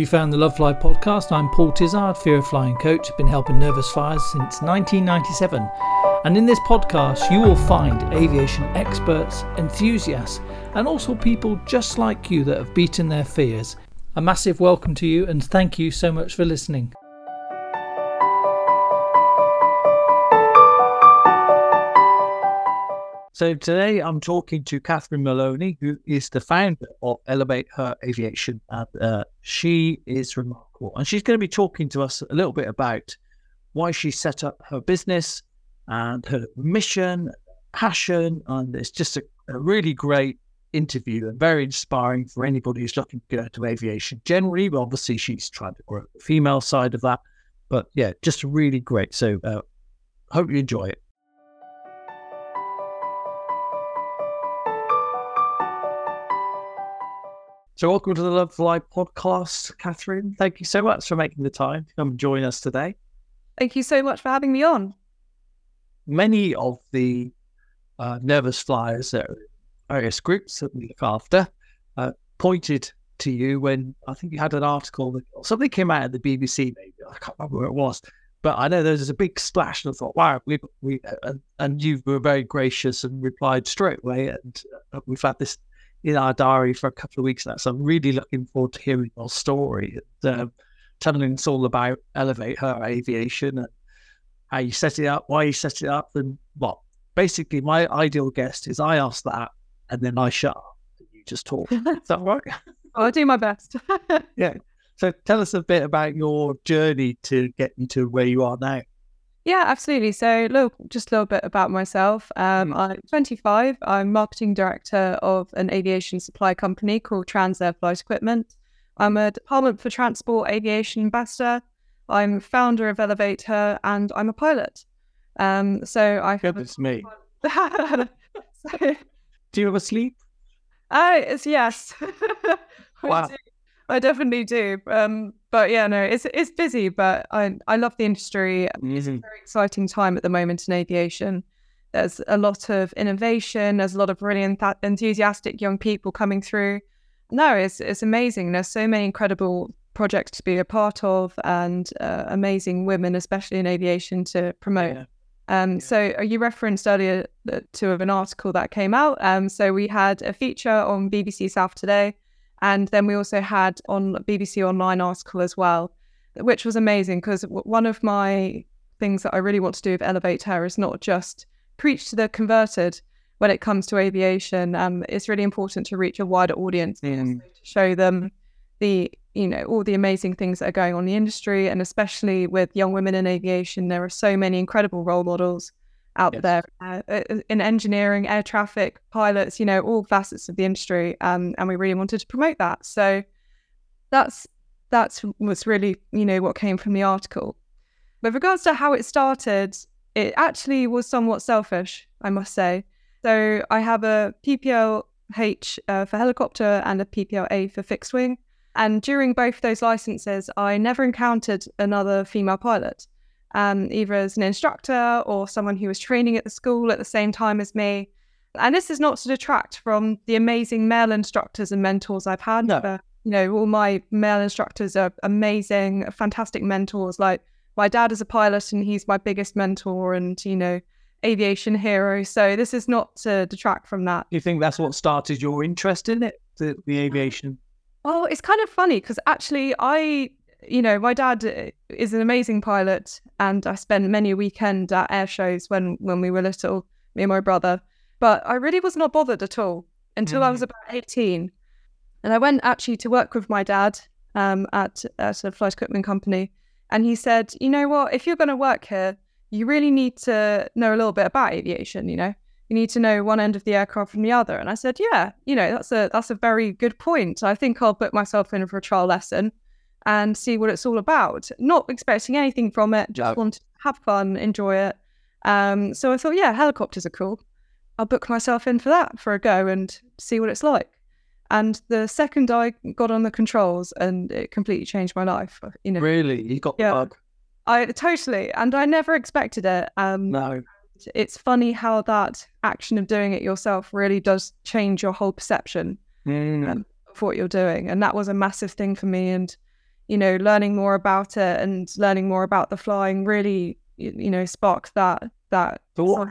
You found the Lovefly podcast. I'm Paul Tizard, Fear of Flying coach. Been helping nervous flyers since 1997. And in this podcast, you will find aviation experts, enthusiasts, and also people just like you that have beaten their fears. A massive welcome to you, and thank you so much for listening. So today I'm talking to Katherine Moloney, who is the founder of Elevate Her Aviation, and uh, she is remarkable. And she's going to be talking to us a little bit about why she set up her business and her mission, passion, and it's just a, a really great interview and very inspiring for anybody who's looking to get into aviation generally. But obviously, she's trying to grow the female side of that. But yeah, just really great. So uh, hope you enjoy it. So, welcome to the Lovefly podcast, Katherine. Thank you so much for making the time to come join us today. Thank you so much for having me on. Many of the uh, nervous flyers at various groups that we look after uh, pointed to you when I think you had an article, that, something came out of the BBC, maybe I can't remember where it was, but I know there was a big splash, and I thought, wow, we, we and, and you were very gracious and replied straight away, and uh, we've had this in our diary for a couple of weeks now. So I'm really looking forward to hearing your story and um, telling us all about Elevate Her Aviation and how you set it up, why you set it up, and what. Basically, my ideal guest is I ask that and then I shut up and you just talk. is that right? I'll do my best. yeah. So tell us a bit about your journey to get you to where you are now. Yeah, absolutely. So, look, just a little bit about myself. Um, I'm 25. I'm marketing director of an aviation supply company called Transair Flight Equipment. I'm a Department for Transport Aviation ambassador. I'm founder of Elevate Her, and I'm a pilot. Um, so I goodness a... me. so... Do you ever sleep? Uh, it's yes. wow. I definitely do. Um, but yeah, no, it's it's busy, but I I love the industry. Mm-hmm. It's a very exciting time at the moment in aviation. There's a lot of innovation. There's a lot of really enth- enthusiastic young people coming through. No, it's it's amazing. There's so many incredible projects to be a part of, and uh, amazing women, especially in aviation, to promote. Yeah. Um, yeah. So you referenced earlier to an article that came out. Um, so we had a feature on BBC South today and then we also had on BBC Online article as well, which was amazing because one of my things that I really want to do with Elevate Her is not just preach to the converted when it comes to aviation. Um, it's really important to reach a wider audience mm. to show them the you know all the amazing things that are going on in the industry and especially with young women in aviation there are so many incredible role models out yes. there uh, uh, in engineering, air traffic, pilots, you know, all facets of the industry. Um, and we really wanted to promote that. So that's that's what's really, you know, what came from the article. With regards to how it started, it actually was somewhat selfish, I must say. So I have a PPLH uh, for helicopter and a PPLA for fixed wing. And during both those licenses, I never encountered another female pilot um, either as an instructor or someone who was training at the school at the same time as me. And this is not to detract from the amazing male instructors and mentors I've had. No. Uh, you know, all my male instructors are amazing, fantastic mentors. Like my dad is a pilot and he's my biggest mentor and, you know, aviation hero. So this is not to detract from that. Do you think that's what started your interest in it, the, the aviation? Well, it's kind of funny because actually I you know, my dad uh, is an amazing pilot, and I spent many a weekend at air shows when when we were little, me and my brother. But I really was not bothered at all until mm. I was mm. about eighteen, and I went actually to work with my dad um, at at a flight equipment company, and he said, you know what, if you're going to work here, you really need to know a little bit about aviation. You know, you need to know one end of the aircraft from the other. And I said, yeah, you know, that's a that's a very good point. I think I'll put myself in for a trial lesson and see what it's all about. Not expecting anything from it, just want to have fun, enjoy it. Um, so I thought, yeah, helicopters are cool. I'll book myself in for that for a go and see what it's like. And the second I got on the controls, and it completely changed my life. Uh, you know, really, you got the bug. I totally, and I never expected it. Um, no, it's funny how that action of doing it yourself really does change your whole perception mm. um, of what you're doing, and that was a massive thing for me. And you know, learning more about it and learning more about the flying really, you, know, sparked that that. So what,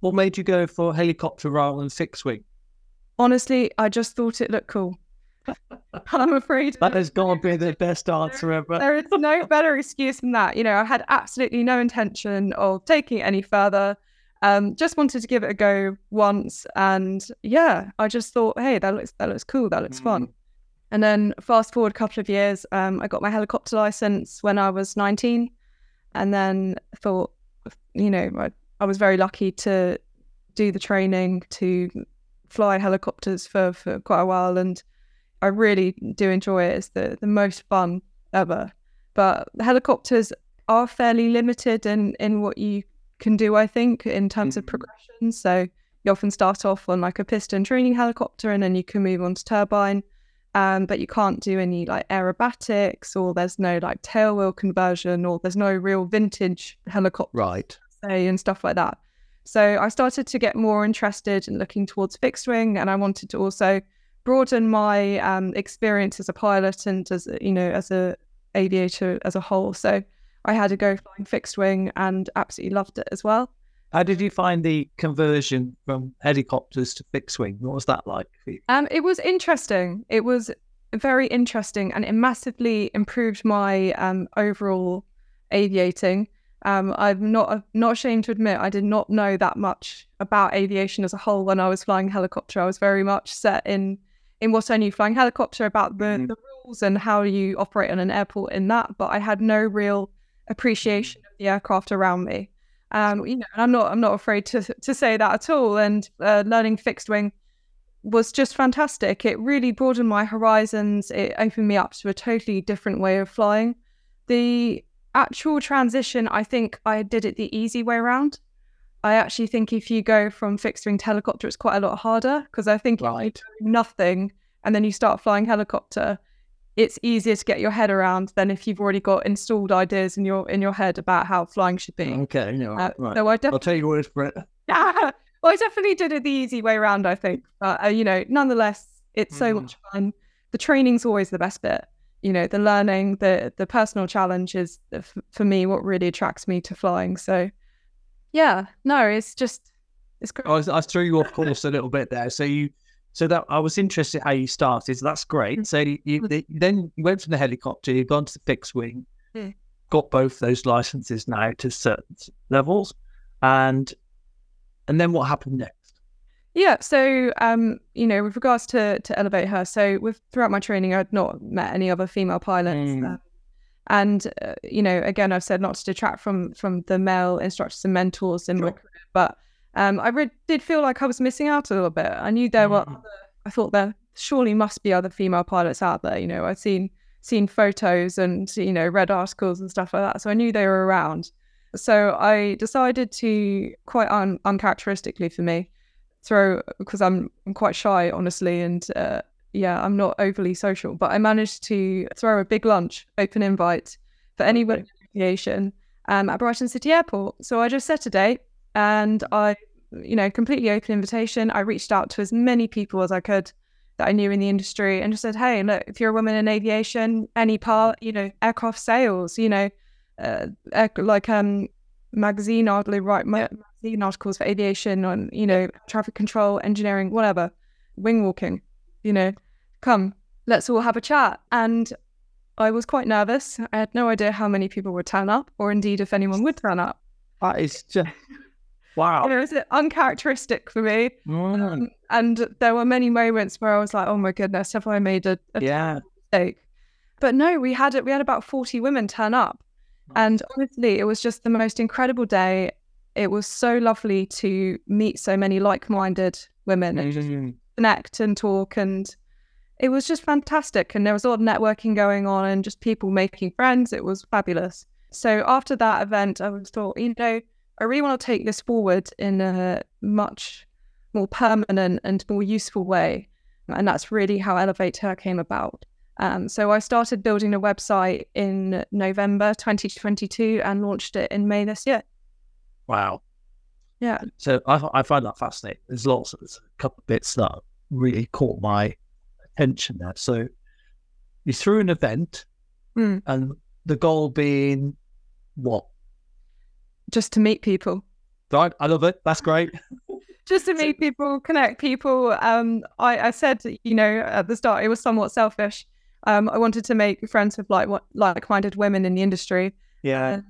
what made you go for helicopter rather than fixed wing? Honestly, I just thought it looked cool. I'm afraid that has got to be the best answer ever. There is no better excuse than that. You know, I had absolutely no intention of taking it any further. Um, just wanted to give it a go once, and yeah, I just thought, hey, that looks that looks cool. That looks mm. fun. And then fast forward a couple of years, um, I got my helicopter license when I was 19, and then thought, you know, I, I was very lucky to do the training to fly helicopters for for quite a while, and I really do enjoy it. It's the, the most fun ever. But helicopters are fairly limited in, in what you can do, I think, in terms mm-hmm. of progression. So you often start off on like a piston training helicopter and then you can move on to turbine. Um, but you can't do any like aerobatics or there's no like tailwheel conversion or there's no real vintage helicopter right say and stuff like that. So I started to get more interested in looking towards fixed wing and I wanted to also broaden my um, experience as a pilot and as you know as a aviator as a whole. So I had to go flying fixed wing and absolutely loved it as well. How did you find the conversion from helicopters to fixed wing? What was that like for you? Um, it was interesting. It was very interesting, and it massively improved my um, overall aviating. Um, I'm not not ashamed to admit I did not know that much about aviation as a whole when I was flying helicopter. I was very much set in in what I knew flying helicopter about the, mm-hmm. the rules and how you operate on an airport in that, but I had no real appreciation of the aircraft around me. Um, you know, and I'm not I'm not afraid to to say that at all. And uh, learning fixed wing was just fantastic. It really broadened my horizons. It opened me up to a totally different way of flying. The actual transition, I think I did it the easy way around. I actually think if you go from fixed wing to helicopter, it's quite a lot harder because I think right. nothing and then you start flying helicopter, it's easier to get your head around than if you've already got installed ideas in your in your head about how flying should be. Okay, no, uh, right. So I def- I'll tell you what it's for Yeah, well, I definitely did it the easy way around. I think, but uh, you know, nonetheless, it's so mm. much fun. The training's always the best bit. You know, the learning, the the personal challenge is for me what really attracts me to flying. So yeah, no, it's just it's great. I, I threw you off course a little bit there. So you, so that I was interested how you started. So that's great. So you, you mm. then you went from the helicopter, you've gone to the fixed wing, yeah. got both those licenses now to certain levels, and and then what happened next? Yeah, so um, you know, with regards to to elevate her, so with throughout my training, I'd not met any other female pilots. Mm. Um, and uh, you know, again, I've said not to detract from from the male instructors and mentors in sure. my career, but um, I re- did feel like I was missing out a little bit. I knew there were, mm. other, I thought there surely must be other female pilots out there. You know, I'd seen seen photos and you know read articles and stuff like that, so I knew they were around. So I decided to quite un- uncharacteristically for me throw because I'm, I'm quite shy honestly and uh, yeah, I'm not overly social, but I managed to throw a big lunch, open invite for anyone aviation um, at Brighton City Airport. So I just set a date and I, you know, completely open invitation. I reached out to as many people as I could that I knew in the industry and just said, hey, look, if you're a woman in aviation, any part, you know, aircraft sales, you know, uh, like um, magazine article, write magazine articles for aviation on, you know, traffic control, engineering, whatever, wing walking you know, come, let's all have a chat. And I was quite nervous. I had no idea how many people would turn up, or indeed if anyone would turn up. That is just wow. it was uncharacteristic for me. Mm. Um, and there were many moments where I was like, "Oh my goodness, have I made a, a yeah mistake?" But no, we had it. We had about forty women turn up, and honestly, it was just the most incredible day. It was so lovely to meet so many like-minded women and connect and talk and it was just fantastic and there was a lot of networking going on and just people making friends it was fabulous so after that event i was thought you know i really want to take this forward in a much more permanent and more useful way and that's really how elevate her came about um, so i started building a website in november 2022 and launched it in may this year wow yeah so i, I find that fascinating there's lots of there's a couple of bits that really caught my attention there. So you threw an event Mm. and the goal being what? Just to meet people. Right, I love it. That's great. just to meet people, connect people. Um, I, I said, you know, at the start, it was somewhat selfish. Um, I wanted to make friends with like what like-minded women in the industry. Yeah.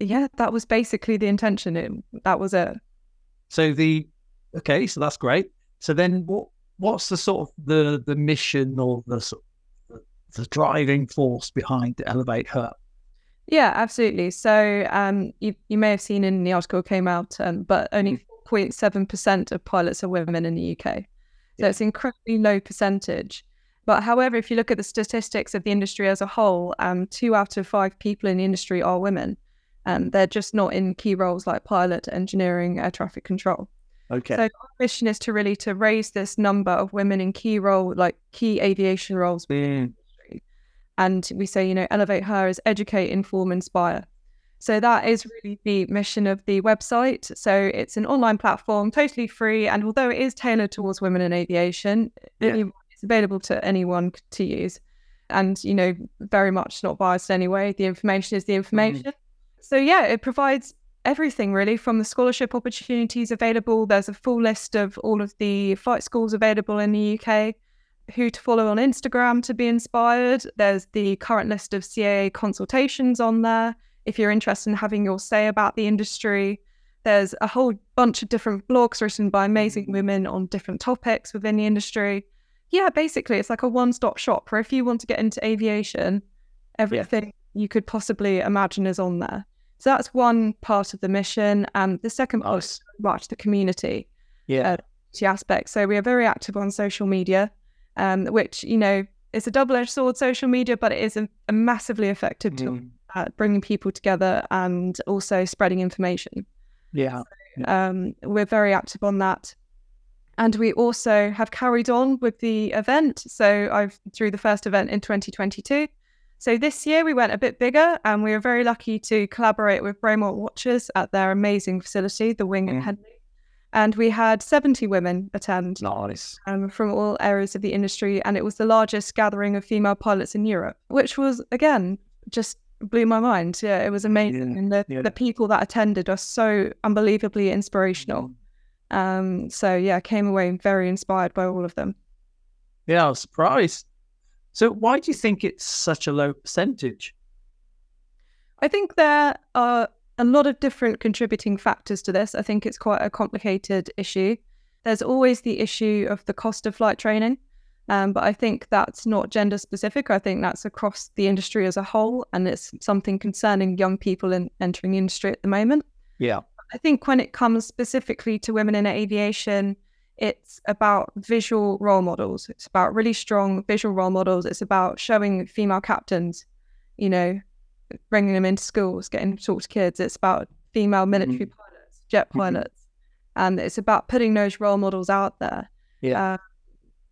Yeah, that was basically the intention. It, that was it. So the okay, so that's great. So then, what what's the sort of the the mission or the sort of the, the driving force behind Elevate Her? Yeah, absolutely. So um, you you may have seen in the article came out, um, but only 0.7 percent of pilots are women in the UK. So Yeah. it's incredibly low percentage. But however, if you look at the statistics of the industry as a whole, um, two out of five people in the industry are women, and they're just not in key roles like pilot, engineering, air traffic control. Okay. So our mission is to really to raise this number of women in key role, like key aviation roles Mm, and we say, you know, elevate her as educate, inform, inspire. So that is really the mission of the website. So it's an online platform, totally free, and although it is tailored towards women in aviation, Yeah. it's available to anyone to use, and you know, very much not biased anyway. The information is the information. So yeah, it provides everything really from the scholarship opportunities available. There's a full list of all of the flight schools available in the UK who to follow on Instagram to be inspired. There's the current list of CAA consultations on there if you're interested in having your say about the industry. There's a whole bunch of different blogs written by amazing mm. women on different topics within the industry. Yeah, basically, it's like a one stop shop where if you want to get into aviation, everything you could possibly imagine is on there. So that's one part of the mission. And the second part is much the community Yeah. community aspect. So we are very active on social media, um, which you know is a double-edged sword. Social media, but it is a, a massively effective tool Mm, at bringing people together and also spreading information. yeah. Um, we're very active on that. And we also have carried on with the event. So I've through the first event in 2022. So this year we went a bit bigger and we were very lucky to collaborate with Bremont Watchers at their amazing facility, the Wing Mm. at Henley. And we had 70 women attend Nice. um, from all areas of the industry. And it was the largest gathering of female pilots in Europe, which was, again, just blew my mind. Yeah, it was amazing. Yeah, and the, yeah. the people that attended are so unbelievably inspirational. Um, so, yeah, I came away very inspired by all of them. Yeah, I was surprised. So why do you think it's such a low percentage? I think there are a lot of different contributing factors to this. I think it's quite a complicated issue. There's always the issue of the cost of flight training, um, but I think that's not gender specific. I think that's across the industry as a whole, and it's something concerning young people in entering the industry at the moment. Yeah. I think when it comes specifically to women in aviation, it's about visual role models. It's about really strong visual role models. It's about showing female captains, you know, bringing them into schools, getting them to talk to kids. It's about female military pilots, jet Mhm. pilots, and it's about putting those role models out there. Yeah. Uh,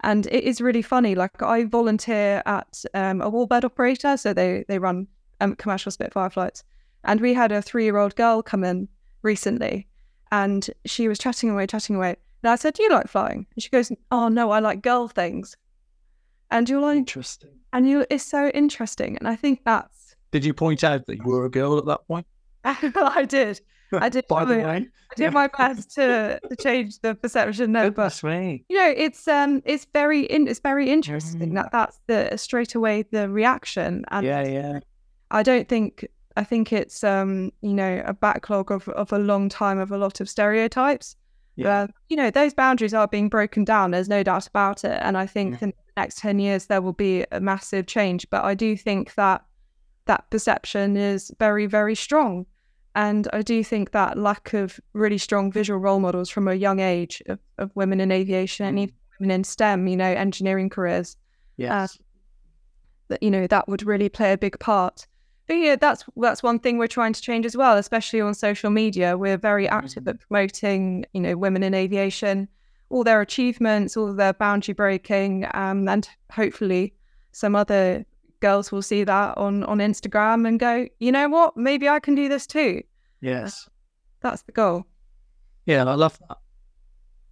and it is really funny. Like I volunteer at um, a warbird operator, so they they run um, commercial Spitfire flights, and we had a three year old girl come in recently, and she was chatting away, chatting away. And I said, "Do you like flying?" And she goes, "Oh no, I like girl things." And you're like, Interesting. and you, it's so interesting. And I think that's Did you point out that you were a girl at that point? I did. I did. By the way. I did my best to, to change the perception No, but me. you know it's um it's very in, it's very interesting that that's the straight away the reaction and Yeah, yeah. i don't think i think it's um you know a backlog of of a long time of a lot of stereotypes Yeah. Uh, you know those boundaries are being broken down there's no doubt about it and i think Yeah. in the next 10 years there will be a massive change but i do think that that perception is very very strong and i do think that lack of really strong visual role models from a young age of, of women in aviation and Mm. even women in stem you know engineering careers Yes. that you know that would really play a big part but yeah that's that's one thing we're trying to change as well especially on social media we're very active at promoting you know women in aviation all their achievements all their boundary breaking um, and hopefully some other girls will see that on on instagram and go you know what maybe i can do this too yes. that's the goal Yeah, I love that.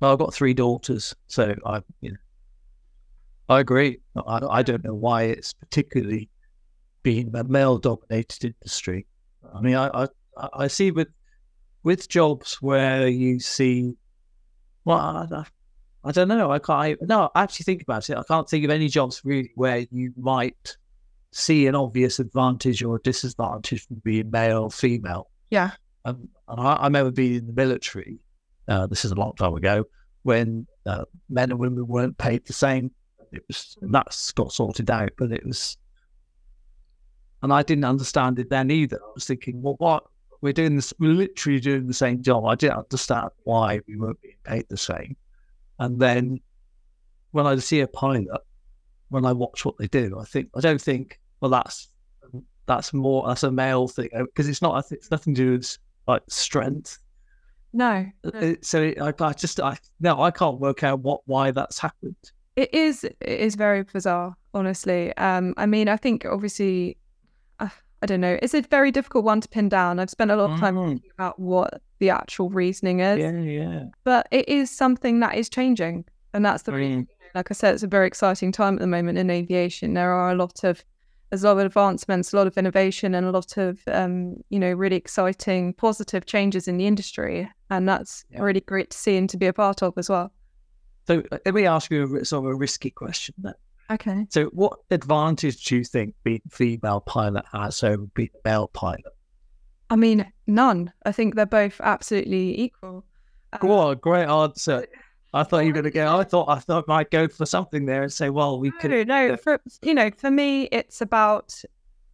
Well, I've got three daughters, so I, you know, I agree. I, I don't know why it's particularly being a male-dominated industry. I mean, I, I I see with with jobs where you see, well, I, I don't know. I can't. No, actually think about it. I can't think of any jobs really where you might see an obvious advantage or disadvantage from being male or female. Yeah. Um, and I, I remember being in the military. Uh, this is a long time ago when uh, men and women weren't paid the same. It was that's got sorted out, but it was, and I didn't understand it then either. I was thinking, well, what we're doing this, we're literally doing the same job. I didn't understand why we weren't being paid the same. And then when I see a pilot, when I watch what they do, I think I don't think, well, that's that's more that's a male thing because it's not. It's nothing to do with like strength. No. no. So it, I, I just I no, I can't work out what why that's happened. It is it is very bizarre, honestly. Um, I mean, I think obviously, uh, I don't know. It's a very difficult one to pin down. I've spent a lot of time mm. thinking about what the actual reasoning is. Yeah, yeah. But it is something that is changing, and that's the. Mm. Like I said, it's a very exciting time at the moment in aviation. There are a lot of there's a lot of advancements, a lot of innovation, and a lot of um, you know really exciting, positive changes in the industry, and that's yeah. really great to see and to be a part of as well. So let me ask you a sort of a risky question then. Okay. So what advantage do you think being female pilot has over being male pilot? I mean, none. I think they're both absolutely equal. Um, what a great answer. I thought you were going to go. I thought I thought I might go for something there and say, well, we no, could. No, for you know, for me, it's about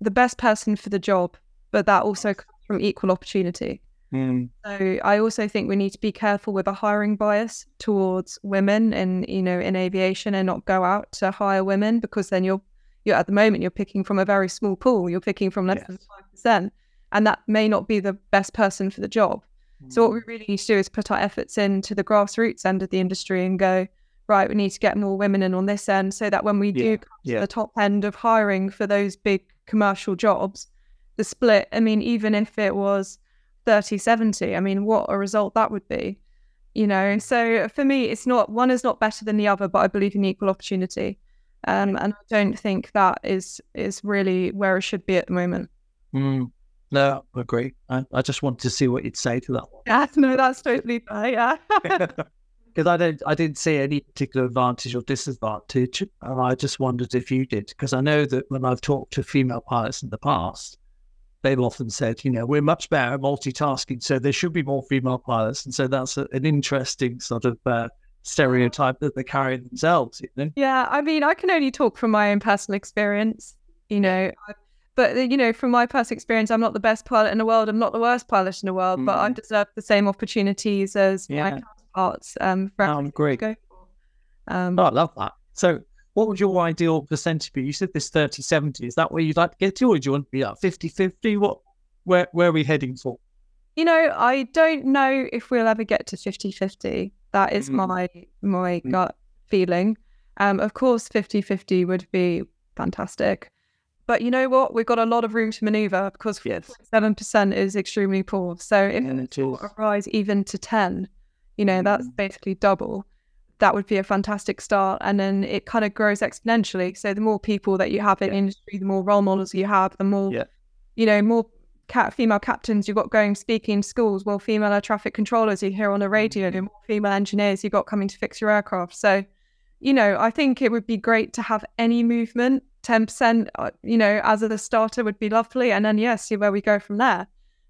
the best person for the job, but that also comes from equal opportunity. Mm. So I also think we need to be careful with a hiring bias towards women and you know in aviation and not go out to hire women because then you're you're at the moment you're picking from a very small pool. You're picking from less yes. than five percent, and that may not be the best person for the job. So what we mm. really need to do is put our efforts into the grassroots end of the industry and go, right, we need to get more women in on this end so that when we do yeah, to the top end of hiring for those big commercial jobs, the split, I mean, even if it was 30 70, I mean, what a result that would be. You know, so for me, it's not one is not better than the other, but I believe in equal opportunity. Um, and I don't think that is is really where it should be at the moment. Mm. No, I agree. I, I just wanted to see what you'd say to that one. Yeah, no, that's totally fine. Yeah. Because I don't, I didn't see any particular advantage or disadvantage, and I just wondered if you did. Because I know that when I've talked to female pilots in the past, they've often said, you know, we're much better at multitasking, so there should be more female pilots, and so that's a, an interesting sort of uh, stereotype that they carry themselves. You know? Yeah, I mean, I can only talk from my own personal experience. You know, I've but uh, you know, from my past experience, I'm not the best pilot in the world. I'm not the worst pilot in the world, mm. but I mm. deserve the same opportunities as yeah. my counterparts. Um, oh, great. Um, oh, I love that. So, what would your ideal percentage be? You said this 30 70. Is that where you'd like to get to, or do you want to be at 50 50? What, where, where are we heading for? You know, I don't know if we'll ever get to 50 50. That is mm. my my mm. gut feeling. Um, of course, 50 50 would be fantastic. But you know what? We've got a lot of room to maneuver because seven percent is extremely poor. So if yeah, it rise even to ten, you know, mm. that's basically double. That would be a fantastic start, and then it kind of grows exponentially. So the more people that you have in yeah. industry, the more role models you have, the more, yeah. you know, more cat female captains you've got going speaking in schools, more female air traffic controllers you hear on the radio, mm. more female engineers you've got coming to fix your aircraft. So, you know, I think it would be great to have any movement 10%, uh, you know, as a starter would be lovely. And then, yeah, see where we go from there.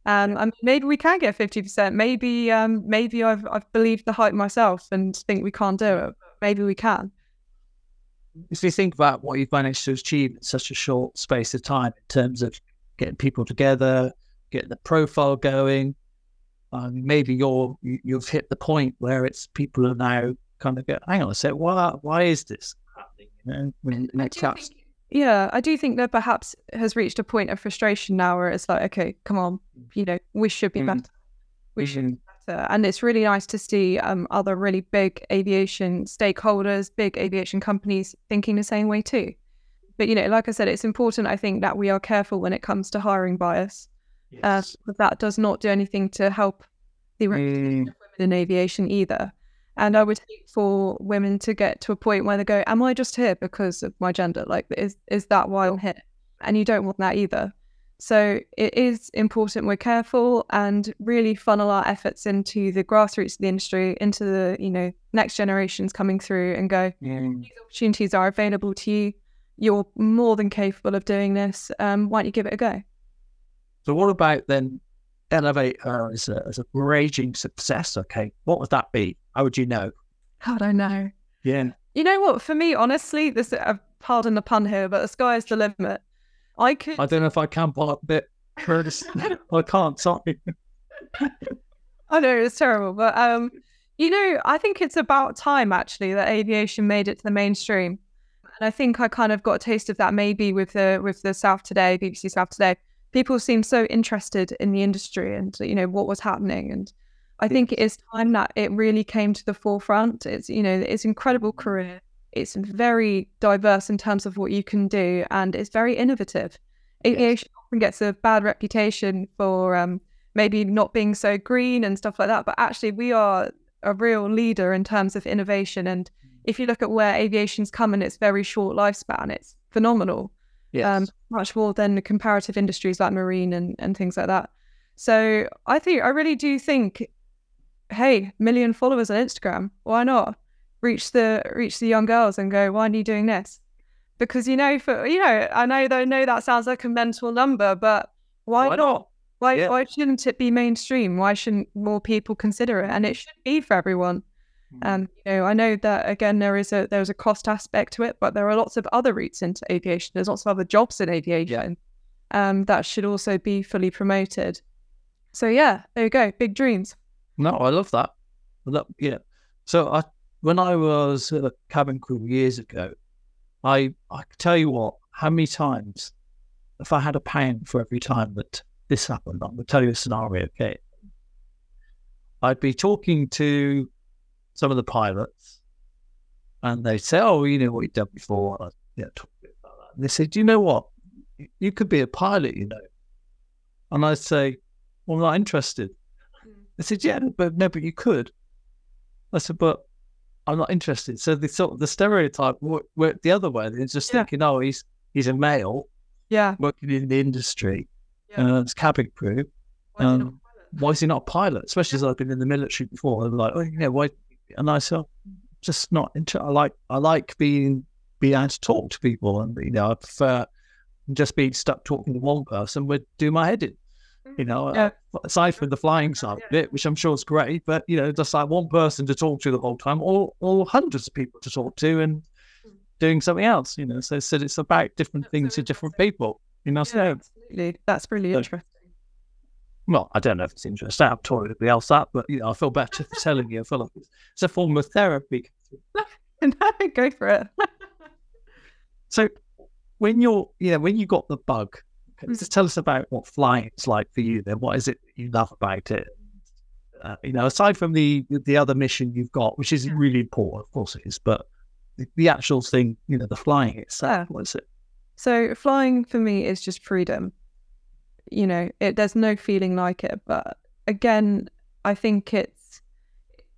Um, I mean, maybe we can get 50%. Maybe, um, maybe I've, I've believed the hype myself and think we can't do it. Maybe we can. If you think about what you've managed to achieve in such a short space of time in terms of getting people together, getting the profile going, um, maybe you're you, have hit the point where it's people are now kind of go, hang on a sec, why why is this happening? You know, when next think, yeah, I do think that perhaps has reached a point of frustration now where it's like, okay, come on, you know, we should be mm. better. We mm-hmm. should be better. And it's really nice to see um, other really big aviation stakeholders, big aviation companies thinking the same way too. But, you know, like I said, it's important, I think, that we are careful when it comes to hiring bias. Uh, yes. Uh, that does not do anything to help the reputation mm. of women in aviation either. And I would hate for women to get to a point where they go, "Am I just here because of my gender? Like, is is that why I'm here?" and you don't want that either. So it is important we're careful and really funnel our efforts into the grassroots of the industry, into the you know next generations coming through, and go. Mm. These opportunities are available to you. You're more than capable of doing this. Um, why don't you give it a go? So what about then elevate her as a, as a raging success? Okay, what would that be? How would you know? How would I know? Yeah. You know what? For me, honestly, this uh, pardon the pun here, but the sky is the limit. I could. I don't know if I can bit, Curtis. I can't. Sorry. I know it's terrible, but um, you know, I think it's about time actually that aviation made it to the mainstream, and I think I kind of got a taste of that maybe with the with the South Today, BBC South Today. People seemed so interested in the industry and you know what was happening, and I think it is time that it really came to the forefront. It's you know it's incredible career. It's very diverse in terms of what you can do, and it's very innovative. Aviation often gets a bad reputation for um, maybe not being so green and stuff like that, but actually we are a real leader in terms of innovation. And if you look at where aviation's come in its very short lifespan, it's phenomenal. Yes. Um, much more than the comparative industries like marine and, and things like that. So I think I really do think, hey, million followers on Instagram, why not reach the reach the young girls and go, why are you doing this? Because you know, for you know, I know they know that sounds like a mental number, but why, Why not? not? Why Yeah. why shouldn't it be mainstream? Why shouldn't more people consider it? And it should be for everyone. Mm. Um, you know, I know that again there is a there's a cost aspect to it, but there are lots of other routes into aviation. There's lots of other jobs in aviation um, that should also be fully promoted. So yeah, there you go, big dreams. No, I love that. I love, yeah. So I, when I was a cabin crew years ago, I I tell you what, how many times, if I had a pound for every time that this happened, I'm gonna tell you a scenario. Okay, I'd be talking to some of the pilots, and they'd say, "Oh, you know what you've done before." And yeah, talk a bit about that. And they said, "Do you know what? You- could be a pilot, you know." And I'd say, "Well, I'm not interested." They said, "Yeah, but no, but you could." I said, "But I'm not interested." So the sort of the stereotype worked the other way. They're just Yeah. thinking, "Oh, he's he's a male Yeah. working in the industry, Yeah. uh, it's cabin crew. Why is Um, why is he not a pilot? Especially as I've been in the military before. I'm like, oh, you know, why? And I said, just not into. I like I like being being able to talk to people, and you know, I prefer just being stuck talking to one person would do my head in. You know, Yeah. uh, aside from the flying side of it, which I'm sure is great, but you know, just like one person to talk to the whole time, or or hundreds of people to talk to, and doing something else. You know, so, so it's about different That's things so to different people. You know, Yeah, so absolutely. That's really So- interesting. Well, I don't know if it's interesting. I'm told anybody else that, but you know, I feel better for telling you. I feel like it's, it's a form of therapy. no, go for it. So when you're, you know, when you got the bug, okay, Mm. just tell us about what flying is like for you. Then, what is it you love about it? Uh, you know, aside from the the other mission you've got, which is Yeah. really important, of course it is, but the, the actual thing, you know, the flying itself, Yeah. what is it? So flying for me is just freedom. You know, it there's no feeling like it, but again, I think it's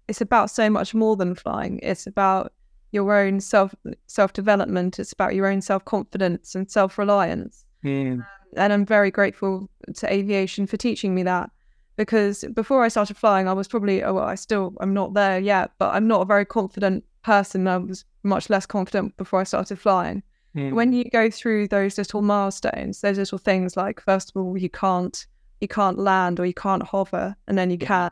it's about so much more than flying. It's about your own self self development. It's about your own self confidence and self reliance. Yeah. Hmm. And I'm very grateful to aviation for teaching me that. Because before I started flying, I was probably oh, well, I still I'm not there yet, but I'm not a very confident person. I was much less confident before I started flying Mm. when you go through those little milestones, those little things like first of all you can't you can't land or you can't hover, and then you Yeah. can,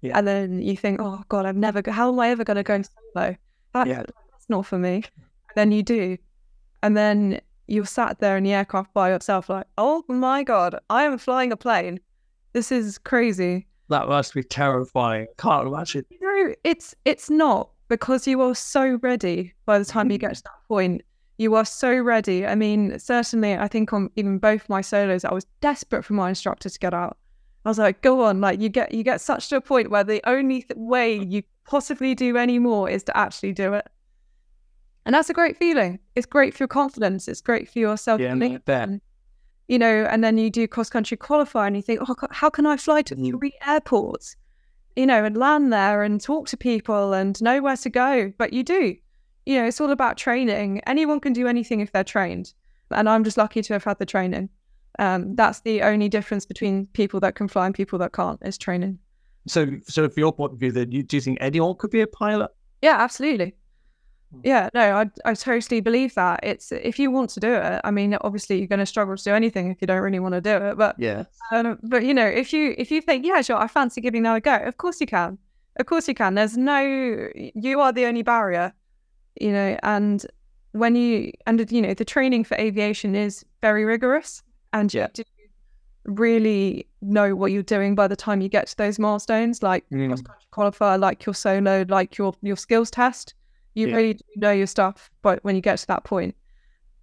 Yeah. and then you think, oh god, I'm never. How am I ever going to go solo? That's, Yeah. that's not for me. And then you do, and then you're sat there in the aircraft by yourself, like, oh my god, I am flying a plane. This is crazy. that must be terrifying. I can't imagine. No, it's it's not because you are so ready by the time you get to that point. You are so ready. I mean, certainly, I think on even both my solos, I was desperate for my instructor to get out. I was like, "Go on!" Like you get you get such to a point where the only th- way you possibly do any more is to actually do it, and that's a great feeling. It's great for your confidence. It's great for your self Yeah, bet. you know, and then you do cross country qualify and you think, oh, how can I fly to Mm. three airports, you know, and land there and talk to people and know where to go? But you do. You know, it's all about training. Anyone can do anything if they're trained. and I'm just lucky to have had the training. Um, that's the only difference between people that can fly and people that can't is training. So, so from your point of view, then, you, do you think anyone could be a pilot? Yeah, absolutely. Hmm. Yeah, no, I I totally believe that. It's if you want to do it. I mean, obviously you're going to struggle to do anything if you don't really want to do it. But Yeah. um, but you know, if you if you think, yeah, sure, I fancy giving that a go. Of course you can. Of course you can. There's no, you are the only barrier. You know, and when you and you know the training for aviation is very rigorous, and Yeah. you do really know what you're doing by the time you get to those milestones, like Mm. cross-country qualifier, like your solo, like your your skills test. You Yeah. really do know your stuff, but when you get to that point,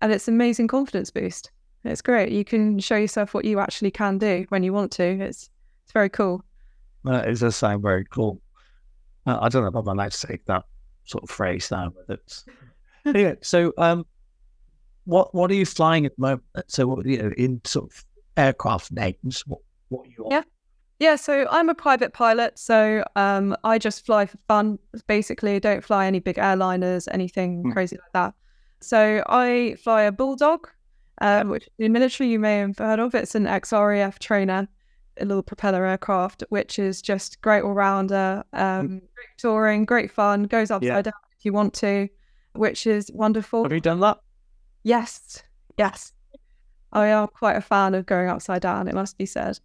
and it's amazing confidence boost. It's great. You can show yourself what you actually can do when you want to. It's it's very cool. That is does sound very cool. Uh, I don't know if I'm allowed to take that sort of phrase now, it's yeah. So, um, what what are you flying at the moment? So, what, you know, in sort of aircraft names, what what you on? Yeah. Yeah, so I'm a private pilot, so um, I just fly for fun. Basically, I don't fly any big airliners, anything Hmm. crazy like that. So I fly a Bulldog, um, which in the military you may have heard of. It's an ex-RAF trainer, a little propeller aircraft, which is just great all-rounder, um, great touring, great fun, goes upside down if you want to, which is wonderful. Have you done that? Yes, yes. I am quite a fan of going upside down, it must be said.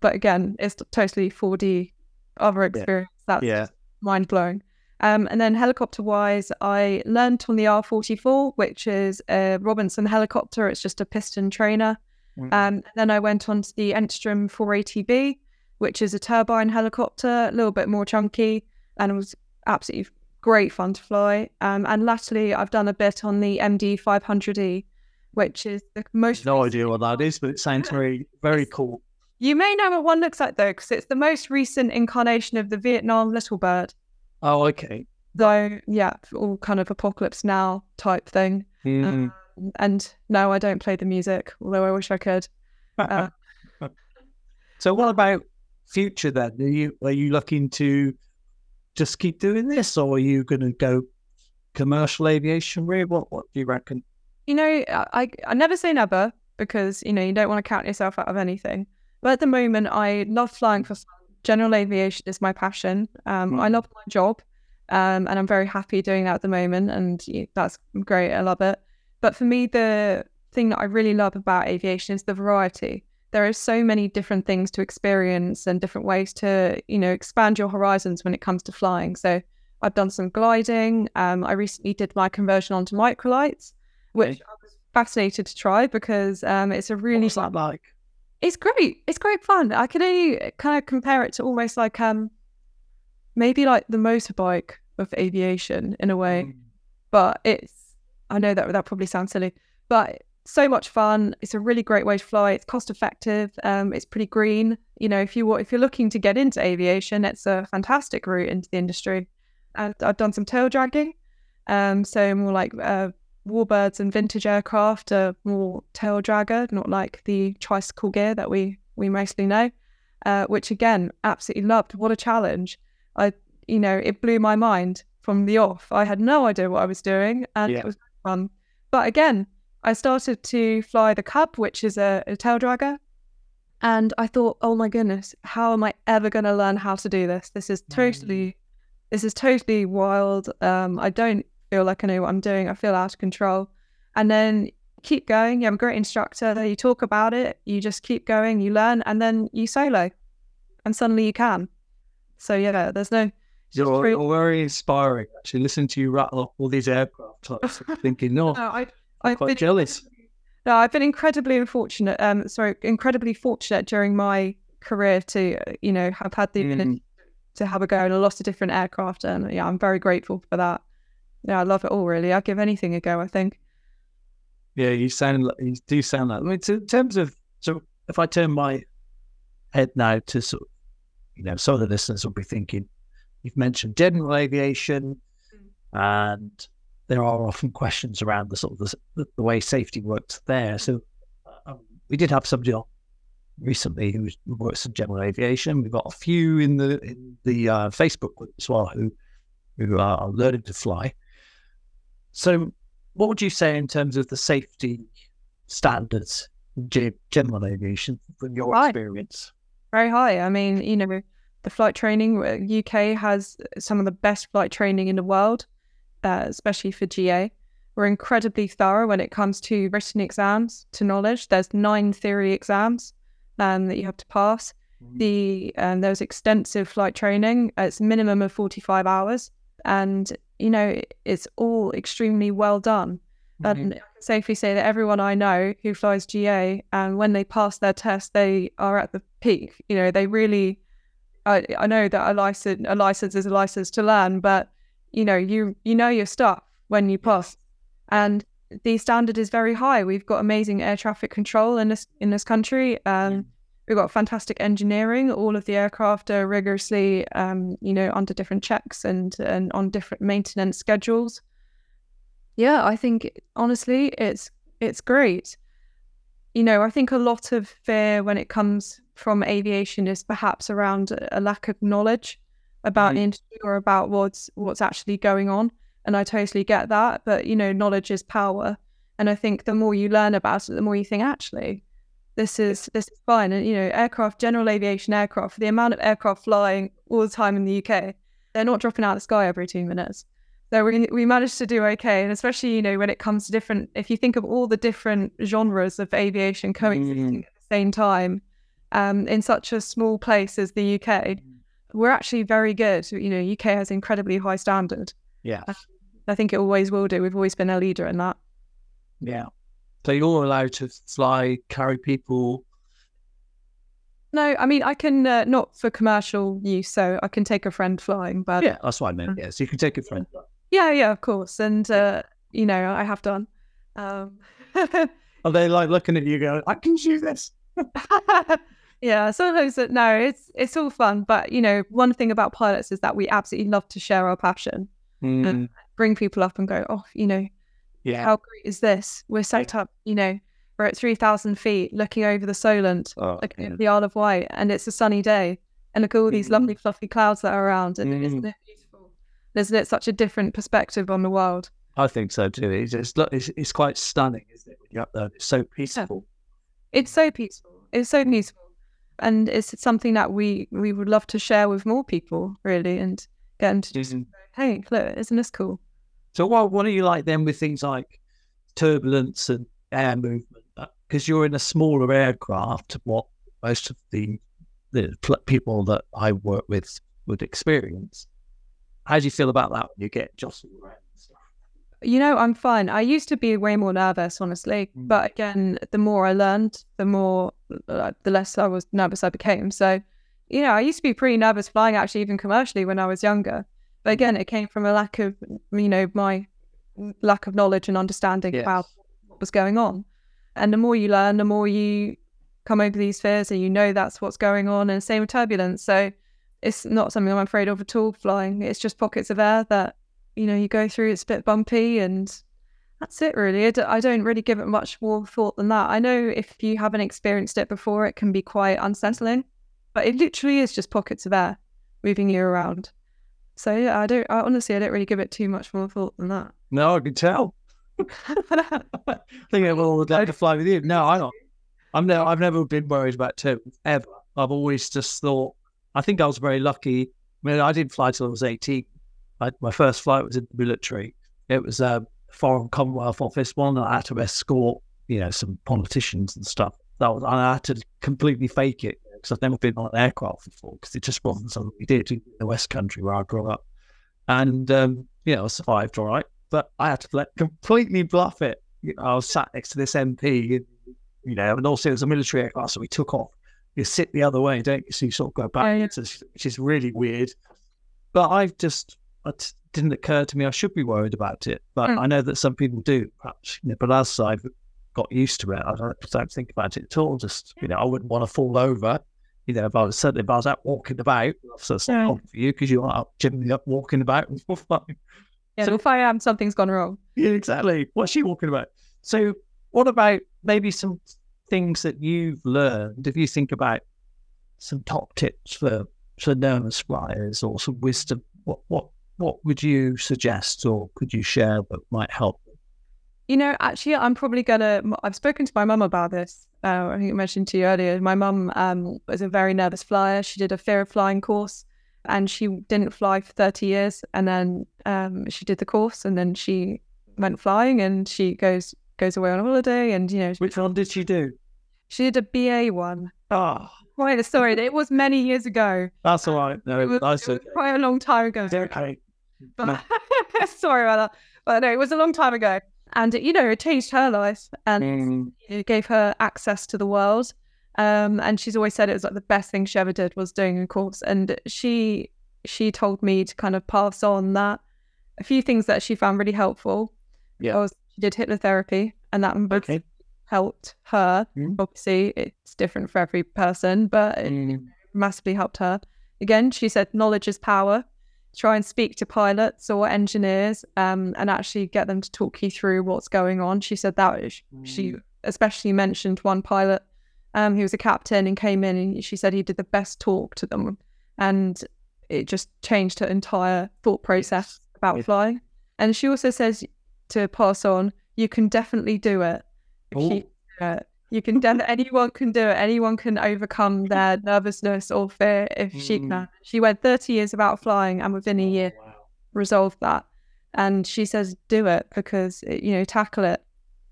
But again, it's totally 4D other experience. That's Yeah. mind blowing. Um, and then helicopter wise, I learned on the R44, which is a Robinson helicopter. It's just a piston trainer. Mm. Um, and then I went on to the Enstrom 480B, which is a turbine helicopter, a little bit more chunky, and it was absolutely great fun to fly. Um, and latterly, I've done a bit on the MD 500E, which is the most. No idea what that is, but it sounds very very cool. You may know what one looks like though, because it's the most recent incarnation of the Vietnam Little Bird. Oh, okay. Though, yeah, all kind of apocalypse now type thing. Mm. Um, and no, I don't play the music, although I wish I could. uh, so, what about future then? Are you are you looking to just keep doing this, or are you going to go commercial aviation? Really, what what do you reckon? You know, I, I I never say never because you know you don't want to count yourself out of anything. But at the moment, I love flying for fun. General aviation is my passion. Um, I Mm. love my job, um, and I'm very happy doing that at the moment, and that's great. I love it. But for me, the thing that I really love about aviation is the variety. There are so many different things to experience and different ways to, you know, expand your horizons when it comes to flying. So I've done some gliding. Um, I recently did my conversion onto microlights, which. I was fascinated to try because um, it's a really What's that like? it's great. It's great fun. I can only kind of compare it to almost like um maybe like the motorbike of aviation in a way. Mm. But it's I know that that probably sounds silly, but so much fun. It's a really great way to fly. It's cost effective. Um, it's pretty green. You know, if you if you're looking to get into aviation, it's a fantastic route into the industry. And I've done some tail dragging. Um, so more like uh, warbirds and vintage aircraft are more tail dragger, not like the tricycle gear that we we mostly know. Uh, which again, absolutely loved. What a challenge! I, you know, it blew my mind from the off. I had no idea what I was doing, and Yeah. it was fun. But again, I started to fly the Cub, which is a, a tail dragger, and I thought, oh my goodness, how am I ever going to learn how to do this? This is totally, this is totally wild. Um, I don't feel like I know what I'm doing. I feel out of control. And then keep going. You have a great instructor. You talk about it. You just keep going. You learn, and then you solo, and suddenly you can. So yeah, there's no. You're, you're very inspiring. Actually, listen to you rattle off all these aircraft types, thinking, no, No, I, I'm I've quite been jealous. No, I've been incredibly unfortunate. Um, sorry, incredibly fortunate during my career to, you know, have had the ability Mm. to have a go in a lot of different aircraft, and yeah, I'm very grateful for that. Yeah, I love it all. Really, I'd give anything a go. I think. Yeah, you sound like you do sound like. I mean, in terms of so, if I turn my head now to sort of, you know, some of the listeners will be thinking, you've mentioned general aviation, and there are often questions around the sort of the, the, the way safety works there. So, um, we did have somebody on recently who works in general aviation. We've got a few in the in the uh, Facebook group as well who who are learning to fly. So, what would you say in terms of the safety standards in general aviation from your Right. experience? very high. I mean, you know, the flight training, uh, UK has some of the best flight training in the world, uh, especially for GA. We're incredibly thorough when it comes to written exams to knowledge. There's nine theory exams um, that you have to pass. The um, there's extensive flight training. It's a minimum of 45 hours, and you know it's all extremely well done. And I can safely say that everyone I know who flies GA, and when they pass their test, they are at the peak. You know, they really. I I know that a license a license is a license to learn, but you know you you know your stuff when you pass, and the standard is very high. We've got amazing air traffic control in this in this country. Um, We've got fantastic engineering. All of the aircraft are rigorously, um, you know, under different checks and and on different maintenance schedules yeah, I think honestly, it's it's great. You know, I think a lot of fear when it comes from aviation is perhaps around a- lack of knowledge about Mhm. the industry or about what's what's actually going on. And I totally get that. But you know, knowledge is power. And I think the more you learn about it, the more you think, actually, this is this is fine. And you know, aircraft, general aviation aircraft, the amount of aircraft flying all the time in the UK, they're not dropping out of the sky every two minutes. So we we managed to do okay, and especially you know when it comes to different. If you think of all the different genres of aviation coexisting at the same time, um, in such a small place as the UK, we're actually very good. You know, UK has incredibly high standard. Yeah. I think it always will do. We've always been a leader in that. Yeah. So you're allowed to fly, carry people. No, I mean I can uh, not for commercial use, so I can take a friend flying, but Yeah, that's what I meant. Yeah. So you can take a friend. yeah, yeah, of course, and uh, you know I have done. Um, Are they like looking at you going, I can do this? yeah, sometimes no, it's it's all fun, but you know one thing about pilots is that we absolutely love to share our passion, Mm, bring people up and go, oh, you know, yeah. how great is this? We're set up, you know, we're at three thousand feet, looking over the Solent, Oh, looking yeah. the Isle of Wight, and it's a sunny day, and look at all these Mhm. lovely fluffy clouds that are around, and Mm. isn't it beautiful? Isn't it such a different perspective on the world? I think so too. It's, it's, it's, it's quite stunning, isn't it? When you're up there, it's so peaceful. It's so peaceful. It's Mm. so peaceful, and it's something that we we would love to share with more people, really, and get them to just Mhm. hey, look, isn't this cool? So what what are you like then with things like turbulence and air movement? Because you're in a smaller aircraft, what most of the the people that I work with would experience. How do you feel about that when you get jostled around? You know, I'm fine. I used to be way more nervous, honestly, Mm. but again, the more I learned, the more uh, the less I was nervous I became. So, you know, I used to be pretty nervous flying, actually, even commercially when I was younger. But mm. again, it came from a lack of, you know, my lack of knowledge and understanding Yes. about what was going on. And the more you learn, the more you come over these fears and you know that's what's going on. And same with turbulence. So it's not something I'm afraid of at all flying. It's just pockets of air that, you know, you go through. It's a bit bumpy and that's it really. I d- I don't really give it much more thought than that. I know if you haven't experienced it before, it can be quite unsettling, but it literally is just pockets of air moving you around. So yeah, I don't, I, honestly, I don't really give it too much more thought than that. No, I can tell. I think I will like to fly with you. No, I don't. I'm no, I've never been worried about turbulence ever. I've always just thought. I think I was very lucky. I mean, I didn't fly till I was 18. I, my first flight was in the military. It was a foreign Commonwealth office one. I had to escort, you know, some politicians and stuff. That was, and I had to completely fake it because I've never been on an aircraft before because it just wasn't something we did in the West Country where I grew up. And um, you know, I survived all right, but I had to let, completely bluff it. You know, I was sat next to this MP, you know, and also it was a military aircraft, so we took off. You sit the other way, don't you? So you sort of go back, Yeah, yeah. which is really weird. But I've just, it didn't occur to me I should be worried about it. But Mm. I know that some people do, perhaps. You know, but as I've got used to it, I don't, don't think about it at all. Just, you know, I wouldn't want to fall over. You know, if I was certainly if I was out walking about, so it's Yeah. problem for you because you are up, generally up walking about. Yeah, So- if I am, something's gone wrong. Yeah, exactly. What's she walking about? So, what about maybe some things that you've learned? If you think about some top tips for for nervous flyers or some wisdom, what what what would you suggest or could you share that might help? You know, actually, I'm probably gonna. I've spoken to my mum about this. Uh, I think I mentioned to you earlier. My mum um, was a very nervous flyer. She did a fear of flying course, and she didn't fly for 30 years. And then um, she did the course, and then she went flying, and she goes goes away on a holiday, and you know, Which one did she do? she did a BA one. Oh, Quite a story. It was many years ago. that's all right. No, It was, that's it was quite a long time ago. It's okay. But sorry about that. But no, it was a long time ago. And you know, it changed her life and Mm, it gave her access to the world. Um, and she's always said it was like the best thing she ever did was doing a course. And she she told me to kind of pass on that a few things that she found really helpful. Yeah. Was she did hypnotherapy and that okay. helped her. Mm. Obviously, it's different for every person, but it Mm, massively helped her. Again, she said knowledge is power. Try and speak to pilots or engineers um, and actually get them to talk you through what's going on. She said that she Mm. especially mentioned one pilot um, who was a captain and came in and she said he did the best talk to them. And it just changed her entire thought process about Yeah. flying. And she also says to pass on, you can definitely do it. If Ooh. she do it. You can de- anyone can do it. Anyone can overcome their nervousness or fear if she Mm. can. She went 30 years without flying and within a year Wow. resolved that. And she says, do it because you know tackle it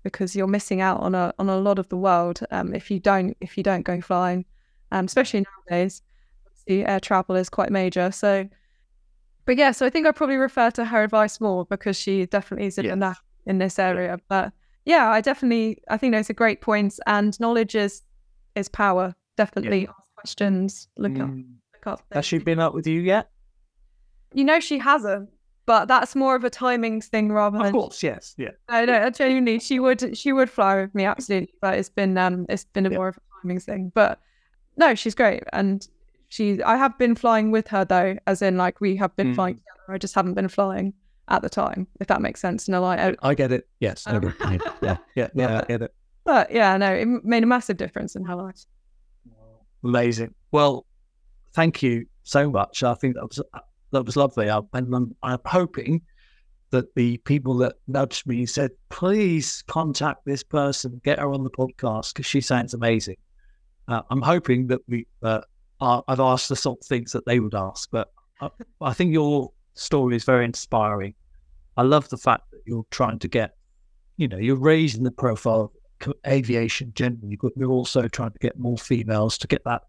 because you're missing out on a on a lot of the world um, if you don't if you don't go flying, um, especially nowadays. Obviously, air travel is quite major. So, but yeah, so I think I probably refer to her advice more because she definitely is in Yes. that in this area. But yeah, I definitely I think those are great points. And knowledge is is power. Definitely ask questions. Look up Mm. look up. Has she been up with you yet? You know she hasn't, but that's more of a timings thing rather than. Of course, yes. Yeah. no, no, genuinely, she would she would fly with me absolutely, but it's been um it's been a Yeah. more of a timings thing. But no, she's great, and she I have been flying with her though, as in like we have been Mm. flying together. I just haven't been flying at the time, if that makes sense. No, like, I- I get it. Yes. Um, get it. Yeah. Yeah. Yeah. I get it. but yeah, no, it made a massive difference in her life. Amazing. Well, thank you so much. I think that was that was lovely. I, and I'm, I'm hoping that the people that nudged me said, please contact this person, get her on the podcast because she sounds amazing. Uh, I'm hoping that we uh, are, I've asked the sort of things that they would ask, but I, I think your story is very inspiring. I love the fact that you're trying to get, you know, you're raising the profile of aviation generally, but you're also trying to get more females to get that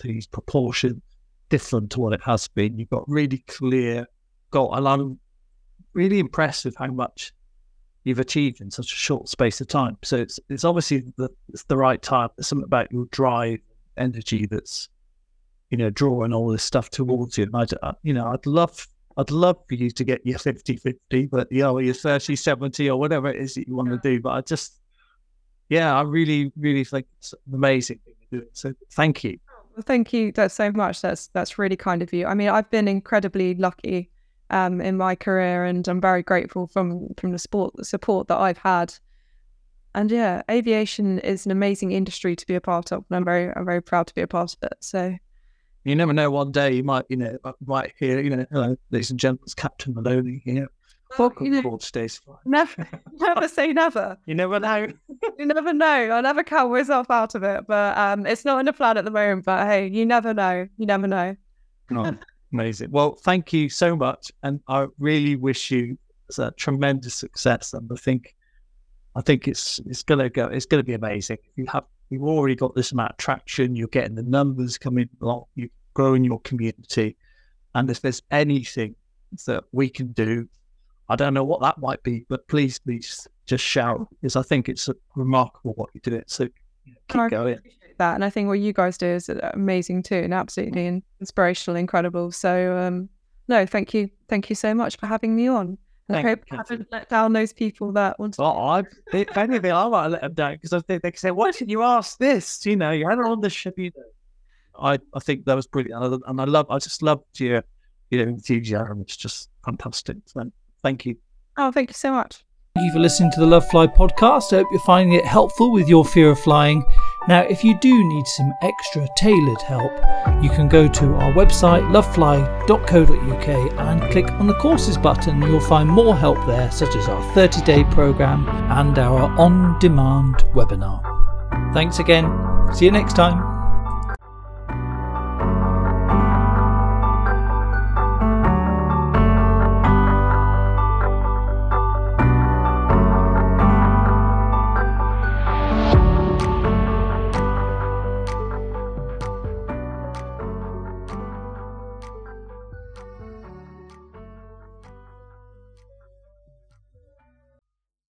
these proportion different to what it has been. You've got really clear goal, and I'm really impressed with how much you've achieved in such a short space of time. So it's it's obviously the it's the right time. There's something about your drive, energy that's you know drawing all this stuff towards you. And uh, you know, I'd love. I'd love for you to get your 50 50, but you know, your 30 70 or whatever it is that you want to do. But I just, yeah, I really, really think it's an amazing thing you're doing. So thank you. Well, thank you that's so much. That's that's really kind of you. I mean, I've been incredibly lucky um, in my career, and I'm very grateful from from the sport the support that I've had. And yeah, aviation is an amazing industry to be a part of, and I'm very I'm very proud to be a part of it. So You never know. One day you might, you know, uh, might hear, you know, hello, ladies and gentlemen, it's Captain Moloney. You know, welcome you know, aboard never never say never. You never know. You never know. I'll never count myself out of it, but um, it's not in the plan at the moment. But hey, you never know. You never know. Oh, amazing. Well, thank you so much, and I really wish you a tremendous success. And I think, I think it's it's gonna go. It's gonna be amazing. You have you've already got this amount of traction. You're getting the numbers coming along. You're growing your community, and if there's anything that we can do, I don't know what that might be, but please, please just shout because I think it's remarkable what you're doing. So keep I going. that, and I think what you guys do is amazing too, and absolutely in- inspirational, incredible. So um, no, thank you, thank you so much for having me on. And I hope I haven't let down those people that want to. Well, I, if anything, I might let them down because I think they can say, "Why didn't you ask this?" You know, you had her on the ship. You know, I, I think that was brilliant, and I, and I love, I just loved your, your enthusiasm. It's just fantastic. So, thank you. Oh, thank you so much. Thank you for listening to the Lovefly podcast. I hope you're finding it helpful with your fear of flying. Now, if you do need some extra tailored help, you can go to our website lovefly.co.uk and click on the courses button. You'll find more help there, such as our 30 day program and our on demand webinar. Thanks again. See you next time.